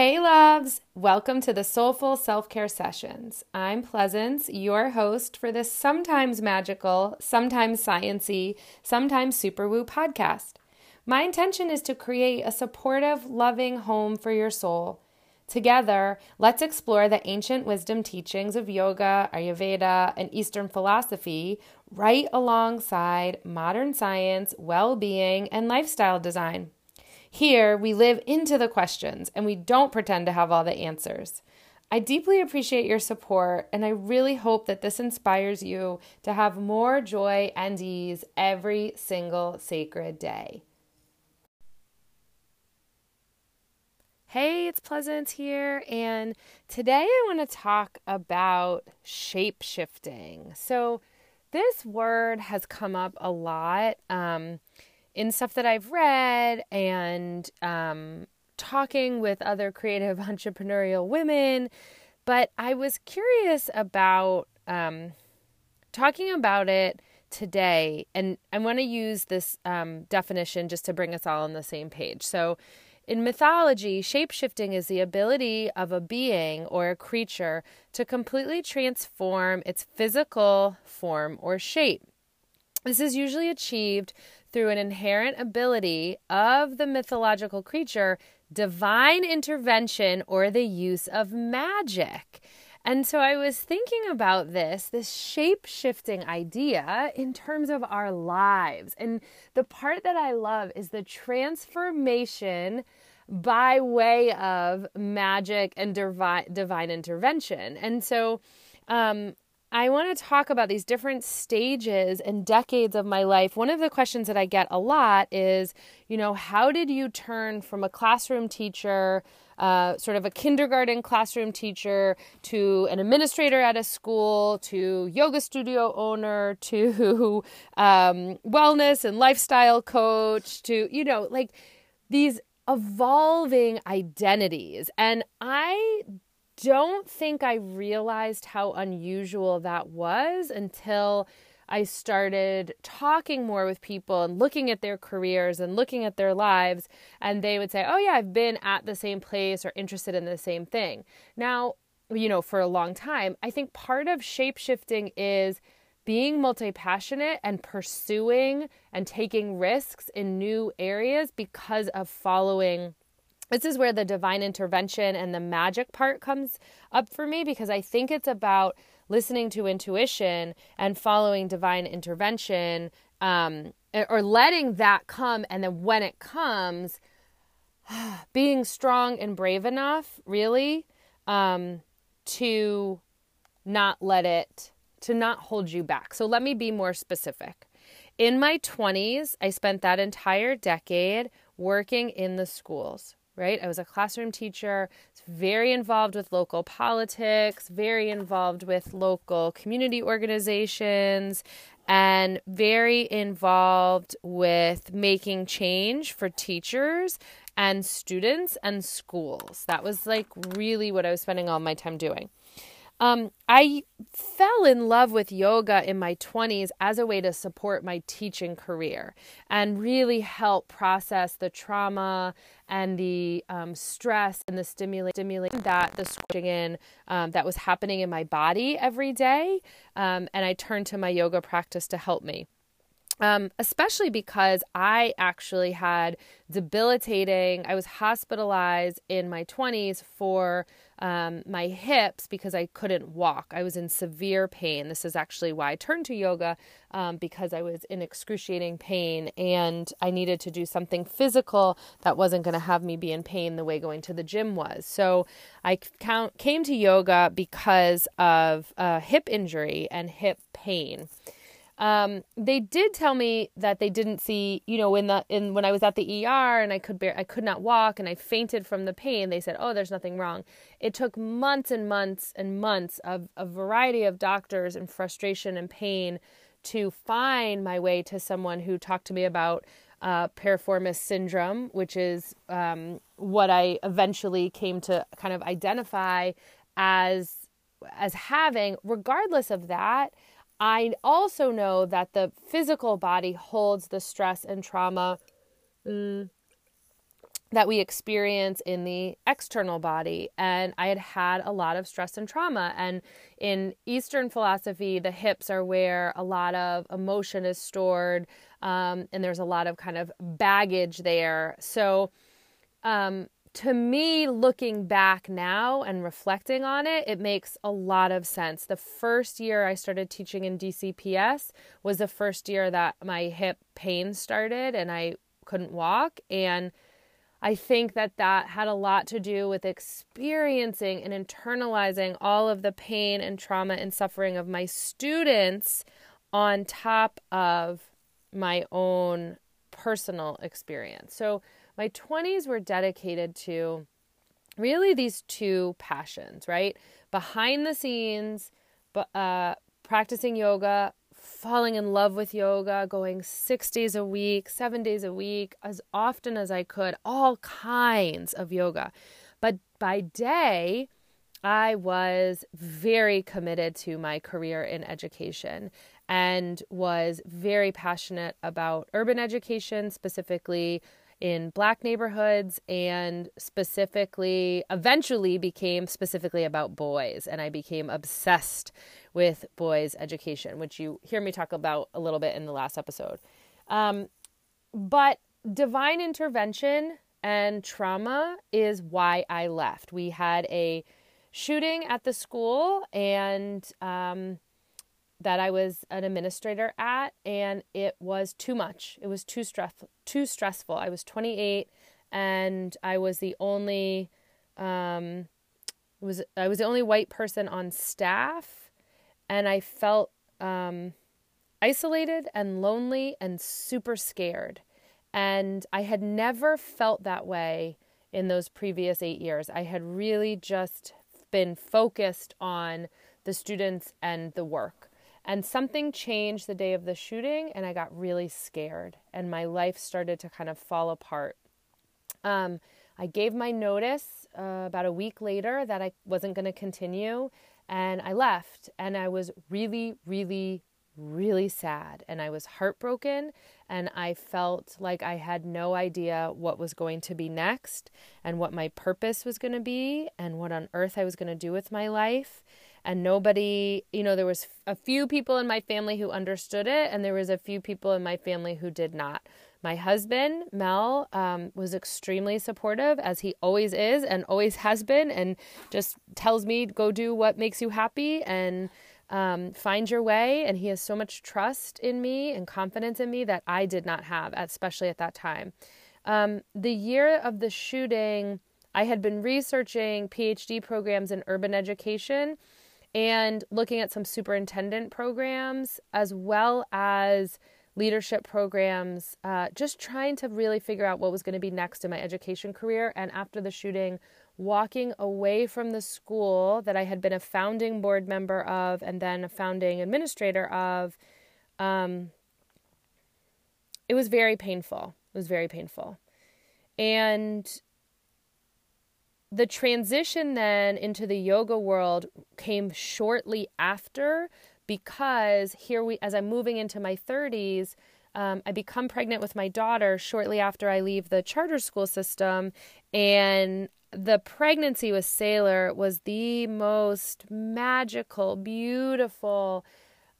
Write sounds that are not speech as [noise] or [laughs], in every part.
Hey, loves! Welcome to the Soulful Self Care Sessions. I'm Pleasance, your host for this sometimes magical, sometimes sciency, sometimes super woo podcast. My intention is to create a supportive, loving home for your soul. Together, let's explore the ancient wisdom teachings of yoga, Ayurveda, and Eastern philosophy right alongside modern science, well being, and lifestyle design. Here, we live into the questions and we don't pretend to have all the answers. I deeply appreciate your support, and I really hope that this inspires you to have more joy and ease every single sacred day. Hey, it's Pleasance here, and today I want to talk about shape shifting. So, this word has come up a lot. Um, in stuff that I've read and um, talking with other creative [laughs] entrepreneurial women. But I was curious about um, talking about it today. And I want to use this um, definition just to bring us all on the same page. So, in mythology, shapeshifting is the ability of a being or a creature to completely transform its physical form or shape. This is usually achieved through an inherent ability of the mythological creature, divine intervention, or the use of magic. And so I was thinking about this, this shape shifting idea in terms of our lives. And the part that I love is the transformation by way of magic and divine, divine intervention. And so um, I want to talk about these different stages and decades of my life. One of the questions that I get a lot is, you know, how did you turn from a classroom teacher, uh, sort of a kindergarten classroom teacher, to an administrator at a school, to yoga studio owner, [laughs] to um, wellness and lifestyle coach, to, you know, like these evolving identities. And I don't think I realized how unusual that was until I started talking more with people and looking at their careers and looking at their lives. And they would say, Oh, yeah, I've been at the same place or interested in the same thing. Now, you know, for a long time, I think part of shape shifting is being multi passionate and pursuing and taking risks in new areas because of following this is where the divine intervention and the magic part comes up for me because I think it's about listening to intuition and following divine intervention um, or letting that come. And then when it comes, [sighs] being strong and brave enough, really, um, to not let it, to not hold you back. So let me be more specific. In my 20s, I spent that entire decade working in the schools, right? I was a classroom teacher, very involved with local politics, very involved with local community organizations, and very involved with making change for teachers and students and schools. That was like really what I was spending all my time doing. Um, I fell in love with yoga in my 20s as a way to support my teaching career and really help process the trauma and the um, stress and the stimulation that the squishing in um, that was happening in my body every day. Um, and I turned to my yoga practice to help me. Um, especially because I actually had debilitating, I was hospitalized in my 20s for um, my hips because I couldn't walk. I was in severe pain. This is actually why I turned to yoga um, because I was in excruciating pain and I needed to do something physical that wasn't going to have me be in pain the way going to the gym was. So I count, came to yoga because of a hip injury and hip pain. Um, they did tell me that they didn't see, you know, in the in when I was at the ER and I could bear I could not walk and I fainted from the pain. They said, "Oh, there's nothing wrong." It took months and months and months of a variety of doctors and frustration and pain to find my way to someone who talked to me about uh, piriformis syndrome, which is um, what I eventually came to kind of identify as as having. Regardless of that I also know that the physical body holds the stress and trauma mm, that we experience in the external body. And I had had a lot of stress and trauma. And in Eastern philosophy, the hips are where a lot of emotion is stored, um, and there's a lot of kind of baggage there. So, um, to me, looking back now and reflecting on it, it makes a lot of sense. The first year I started teaching in DCPS was the first year that my hip pain started and I couldn't walk. And I think that that had a lot to do with experiencing and internalizing all of the pain and trauma and suffering of my students on top of my own personal experience. So, my 20s were dedicated to really these two passions, right? Behind the scenes, uh, practicing yoga, falling in love with yoga, going six days a week, seven days a week, as often as I could, all kinds of yoga. But by day, I was very committed to my career in education and was very passionate about urban education, specifically in black neighborhoods and specifically eventually became specifically about boys. And I became obsessed with boys education which you hear me talk about a little bit in the last episode. Um, but divine intervention and trauma is why I left. We had a shooting at the school and um, that I was an administrator at, and it was too much. It was too stress too stressful. I was 28, and I was the only um, was I was the only white person on staff, and I felt um, isolated and lonely and super scared. And I had never felt that way in those previous eight years. I had really just been focused on the students and the work. And something changed the day of the shooting, and I got really scared, and my life started to kind of fall apart. Um, I gave my notice uh, about a week later that I wasn't going to continue, and I left. And I was really, really, really sad, and I was heartbroken, and I felt like I had no idea what was going to be next, and what my purpose was going to be, and what on earth I was going to do with my life and nobody you know there was a few people in my family who understood it and there was a few people in my family who did not. My husband mel um, was extremely supportive as he always is and always has been and just tells me go do what makes you happy and um, find your way. And he has so much trust in me and confidence in me that i did not have especially at that time. Um, the year of the shooting i had been researching phd programs in urban education and looking at some superintendent programs as well as leadership programs, uh, just trying to really figure out what was going to be next in my education career. And after the shooting, walking away from the school that I had been a founding board member of and then a founding administrator of, um, it was very painful. It was very painful. And the transition then into the yoga world came shortly after because here we as i'm moving into my 30s um, i become pregnant with my daughter shortly after i leave the charter school system. And the pregnancy with sailor was the most magical beautiful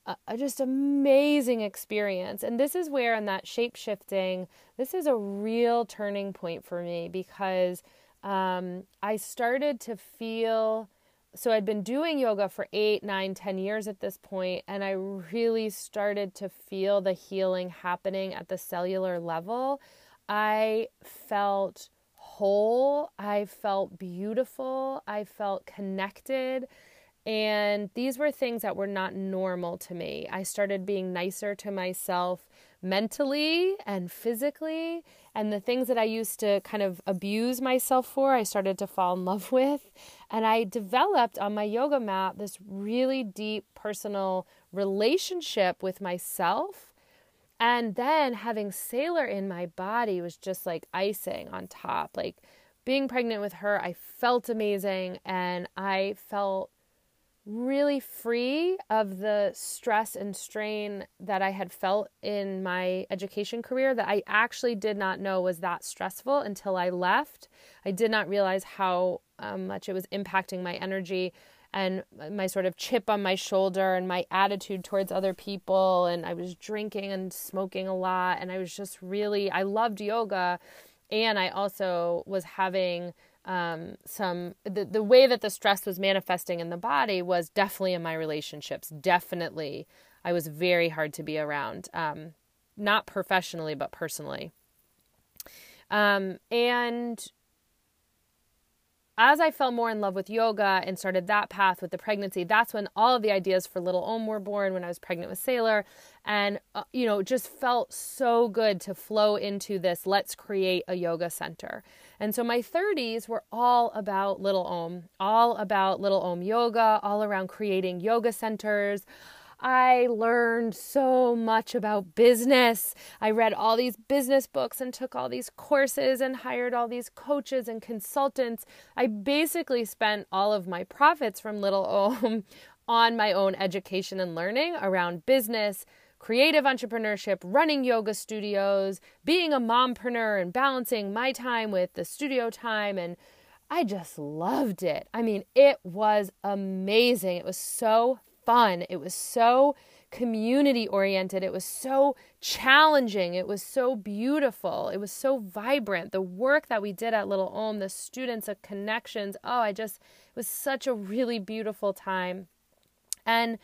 uh, just amazing experience. And this is where in that shape shifting. This is a real turning point for me because um, I started to feel so I'd been doing yoga for eight, nine, ten years at this point, and I really started to feel the healing happening at the cellular level. I felt whole, I felt beautiful, I felt connected. And these were things that were not normal to me. I started being nicer to myself mentally and physically. And the things that I used to kind of abuse myself for, I started to fall in love [laughs] with. And I developed on my yoga mat this really deep personal relationship with myself. And then having Sailor in my body was just like icing on top. Like being pregnant with her, I felt amazing and I felt really free of the stress and strain that I had felt in my education career that I actually did not know was that stressful until I left. I did not realize how um, much it was impacting my energy and my sort of chip on my shoulder and my attitude towards other people. And I was drinking and smoking a lot. And I was just really, I loved yoga. And I also was having um, some the, the way that the stress was manifesting in the body was definitely in my relationships. Definitely i was very hard to be around um, not professionally but personally. Um, and as I fell more in love with yoga and started that path with the pregnancy, that's when all of the ideas for Little Om were born when I was pregnant with Sailor. And, uh, you know, just felt so good to flow into this let's create a yoga center. And so my 30s were all about Little Om, all about Little Om yoga, all around creating yoga centers I learned so much about business. I read all these business books and took all these courses and hired all these coaches and consultants. I basically spent all of my profits from Little [laughs] Om on my own education and learning around business, creative entrepreneurship, running yoga studios, being a mompreneur and balancing my time with the studio time and I just loved it. I mean, it was amazing. It was so fun. It was so community oriented. It was so challenging. It was so beautiful. It was so vibrant. The work that we did at Little Om, the students, the connections. Oh, I just, it was such a really beautiful time. And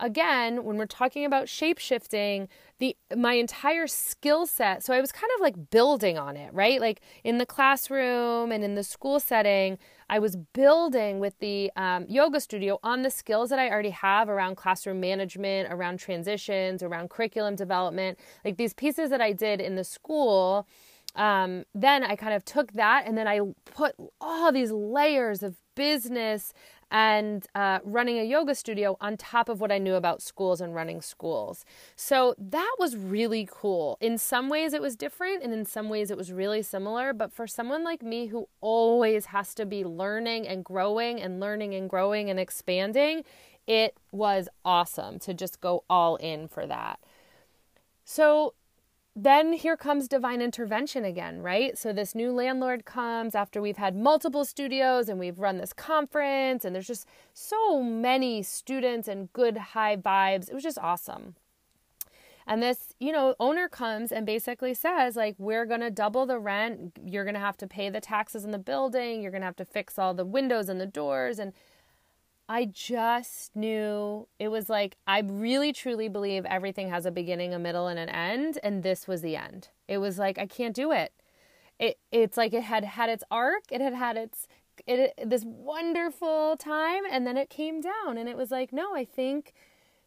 again, when we're talking about shape shifting, the my entire skill set, so I was kind of like building on it, right? Like in the classroom and in the school setting, I was building with the um, yoga studio on the skills that I already have around classroom management, around transitions, around curriculum development, like these pieces that I did in the school. Um, then I kind of took that and then I put all these layers of business and uh, running a yoga studio on top of what I knew about schools and running schools. So that was really cool. In some ways, it was different, and in some ways, it was really similar. But for someone like me who always has to be learning and growing and learning and growing and expanding, it was awesome to just go all in for that. So then here comes divine intervention again, right? So this new landlord comes after we've had multiple studios and we've run this conference, and there's just so many students and good high vibes. It was just awesome. And this, you know, owner comes and basically says, like, we're going to double the rent. You're going to have to pay the taxes in the building. You're going to have to fix all the windows and the doors. And I just knew it was like, I really truly believe everything has a beginning, a middle, and an end. And this was the end. It was like, I can't do it. It, it's like it had had its arc, it had had its it, this wonderful time, and then it came down. And it was like, no, I think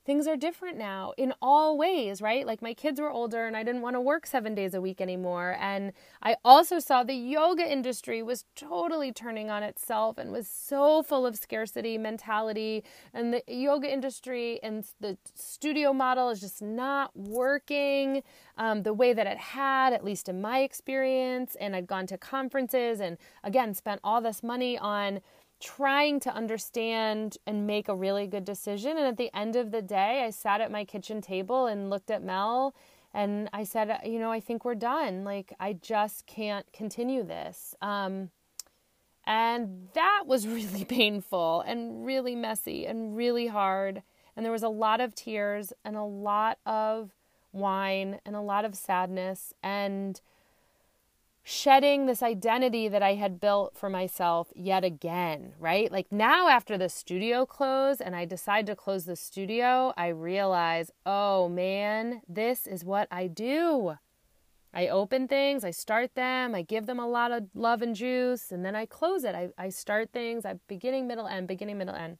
things are different now in all ways, right? Like my kids were older and I didn't want to work seven days a week anymore. And I also saw the yoga industry was totally turning on itself and was so full of scarcity mentality. And the yoga industry and the studio model is just not working um, the way that it had, at least in my experience. And I'd gone to conferences and again spent all this money on trying to understand and make a really good decision. And at the end of the day, I sat at my kitchen table and looked at Mel and I said, you know, I think we're done. Like, I just can't continue this. Um, and that was [laughs] really painful and really messy and really hard. And there was a lot of tears and a lot of wine and a lot of sadness. And shedding this identity that I had built for myself yet again, right? Like now, after the studio closed and I decide to close the studio, I realize, oh man, this is what I do. I open things, I start them, I give them a lot of love and juice, and then I close it. I, I start things, I beginning, middle, end, beginning, middle, end.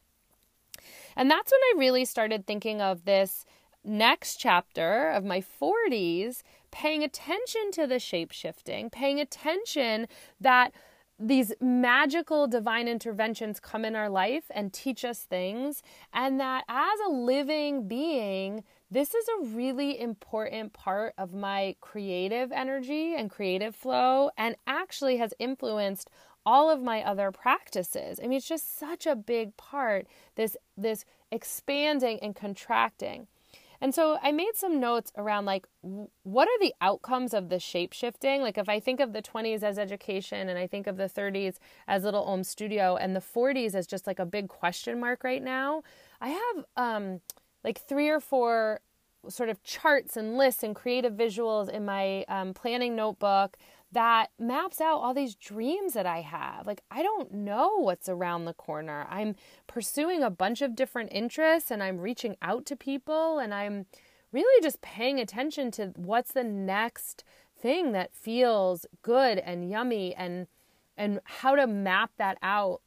And that's when I really started thinking of this next chapter of my 40s paying attention to the shape shifting, paying attention that these magical divine interventions come in our life and teach us things, and that as a living being, this is a really important part of my creative energy and creative flow, and actually has influenced all of my other practices. I mean, it's just such a big part this this expanding and contracting. And so I made some notes around like what are the outcomes of the shape shifting? Like if I think of the 20s as education and I think of the 30s as little Om studio and the 40s as just like a big question mark right now, I have um like three or four sort of charts and lists and creative visuals in my um, planning notebook that maps out all these dreams that I have. Like, I don't know what's around the corner. I'm pursuing a bunch of different interests and I'm reaching out to people and I'm really just paying attention to what's the next thing that feels good and yummy and and how to map that out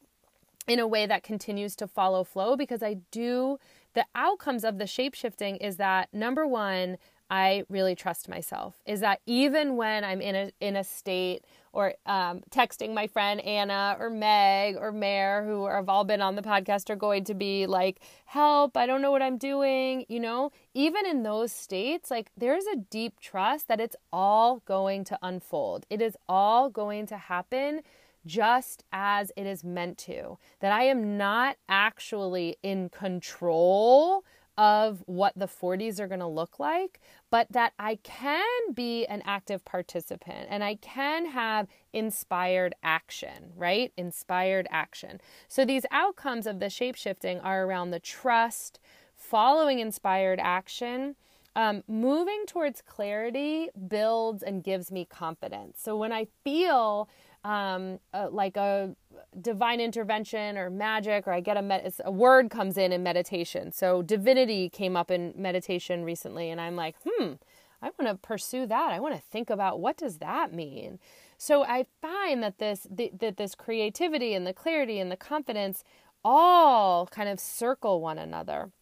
in a way that continues to follow flow because I do the outcomes of the shape shifting is that number 1 I really trust myself is that even when I'm in a in a state or um, texting my friend Anna or Meg or Mare, who have all been on the podcast, are going to be like, "Help! I don't know what I'm doing." You know, even in those states, like there's a deep trust that it's all going to unfold. It is all going to happen just as it is meant to. That I am not actually in control of what the 40s are going to look like, but that I can be an active participant and I can have inspired action, right? Inspired action. So these outcomes of the shape shifting are around the trust, following inspired action. Um, moving towards clarity builds and gives me confidence. So when I feel um, uh, like a divine intervention or magic, or I get a, med- a word comes in in meditation. So divinity came up in meditation recently, and I'm like, hmm, I want to pursue that. I want to think about what does that mean. So I find that this that this creativity and the clarity and the confidence all kind of circle one another.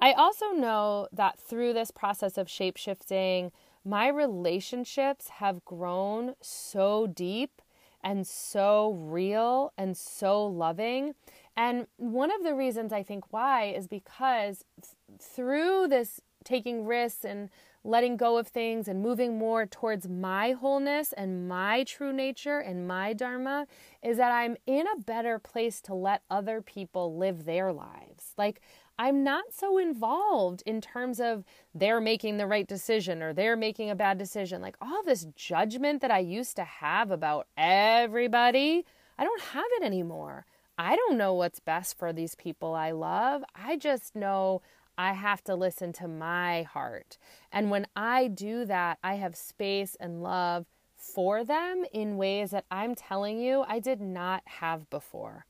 I also know that through this process of shape shifting, my relationships have grown so deep and so real and so loving. And one of the reasons I think why is because th- through this taking risks and letting go of things and moving more towards my wholeness and my true nature and my dharma is that I'm in a better place to let other people live their lives. Like I'm not so involved in terms of they're making the right decision or they're making a bad decision. Like all this judgment that I used to have about everybody, I don't have it anymore. I don't know what's best for these people I love. I just know I have to listen to my heart. And when I do that, I have space and love for them in ways that I'm telling you I did not have before.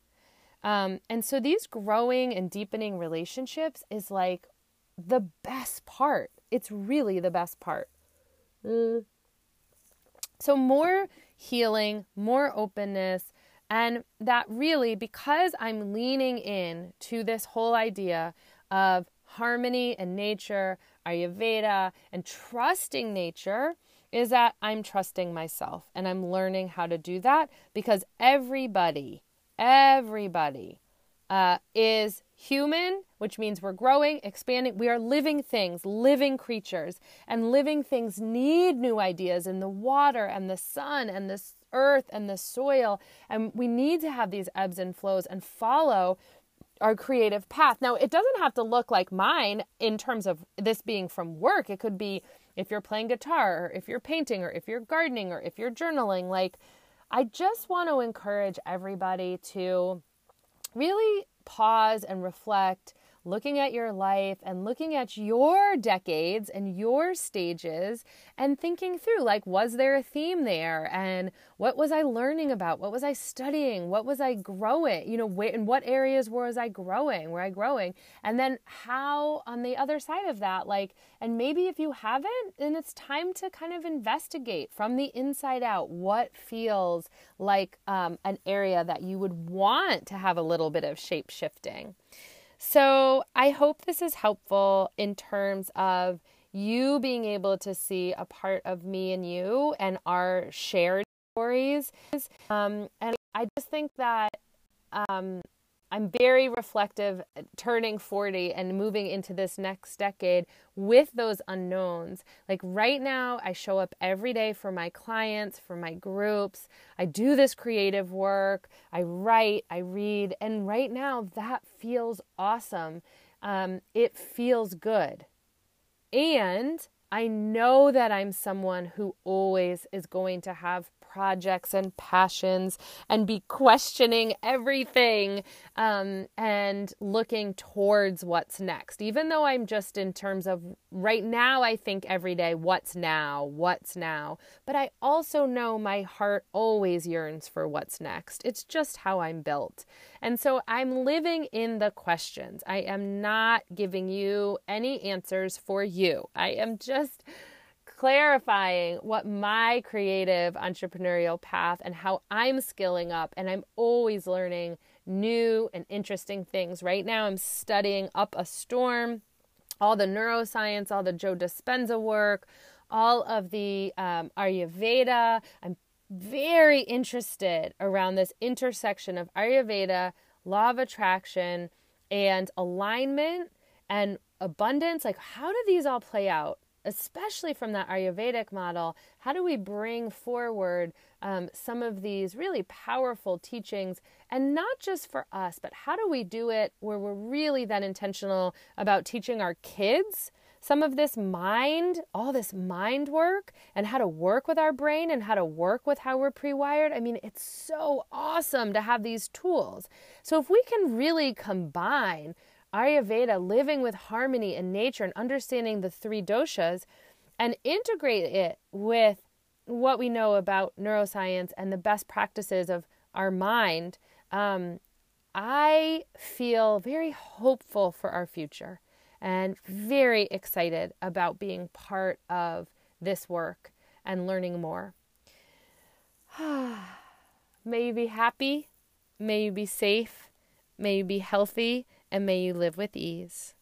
Um, and so these growing and deepening relationships is like the best part. It's really the best part. Mm. So, more healing, more openness, and that really, because I'm leaning in to this whole idea of harmony and nature, Ayurveda, and trusting nature, is that I'm trusting myself and I'm learning how to do that because everybody everybody uh, is human, which means we're growing, expanding. We are living things, living creatures, and living things need new ideas in the water and the sun and the earth and the soil. And we need to have these ebbs and flows and follow our creative path. Now, it doesn't have to look like mine in terms of this being from work. It could be if you're playing guitar, or if you're painting, or if you're gardening, or if you're journaling. Like, I just want to encourage everybody to really pause and reflect looking at your life and looking at your decades and your stages and thinking through like was there a theme there? And what was i learning about? What was i studying? What was i growing? You know in what areas was i growing? Were i growing? And then how on the other side of that like and maybe if you haven't then it's time to kind of investigate from the inside out what feels like um, an area that you would want to have a little bit of shape shifting so I hope this is helpful in terms of you being able to see a part of me and you and our shared stories. Um, and I just think that um, I'm very reflective, turning 40 and moving into this next decade with those unknowns. Like right now, I show up every day for my clients, for my groups. I do this creative work. I write, I read. And right now, that feels awesome. Um, it feels good. And I know that I'm someone who always is going to have projects and passions and be questioning everything um, and looking towards what's next. Even though I'm just in terms of right now, I think every day, what's now? What's now? But I also know my heart always yearns for what's next. It's just how I'm built. And so I'm living in the questions. I am not giving you any answers for you. I am just clarifying what my creative entrepreneurial path and how I'm skilling up. And I'm always learning new and interesting things. Right now, I'm studying Up a Storm, all the neuroscience, all the Joe Dispenza work, all of the um, Ayurveda. I'm very interested around this intersection of Ayurveda, law of attraction, and alignment and abundance. Like, how do these all play out? especially from that Ayurvedic model, how do we bring forward um, some of these really powerful teachings and not just for us, but how do we do it where we're really then intentional about teaching our kids some of this mind, all this mind work, and how to work with our brain and how to work with how we're pre wired? I mean, it's so awesome to have these tools. So if we can really combine Ayurveda, living with harmony in nature and understanding the three doshas, and integrate it with what we know about neuroscience and the best practices of our mind, um, I feel very hopeful for our future and very excited about being part of this work and learning more. [sighs] May you be happy. May you be safe. May you be healthy and may you live with ease.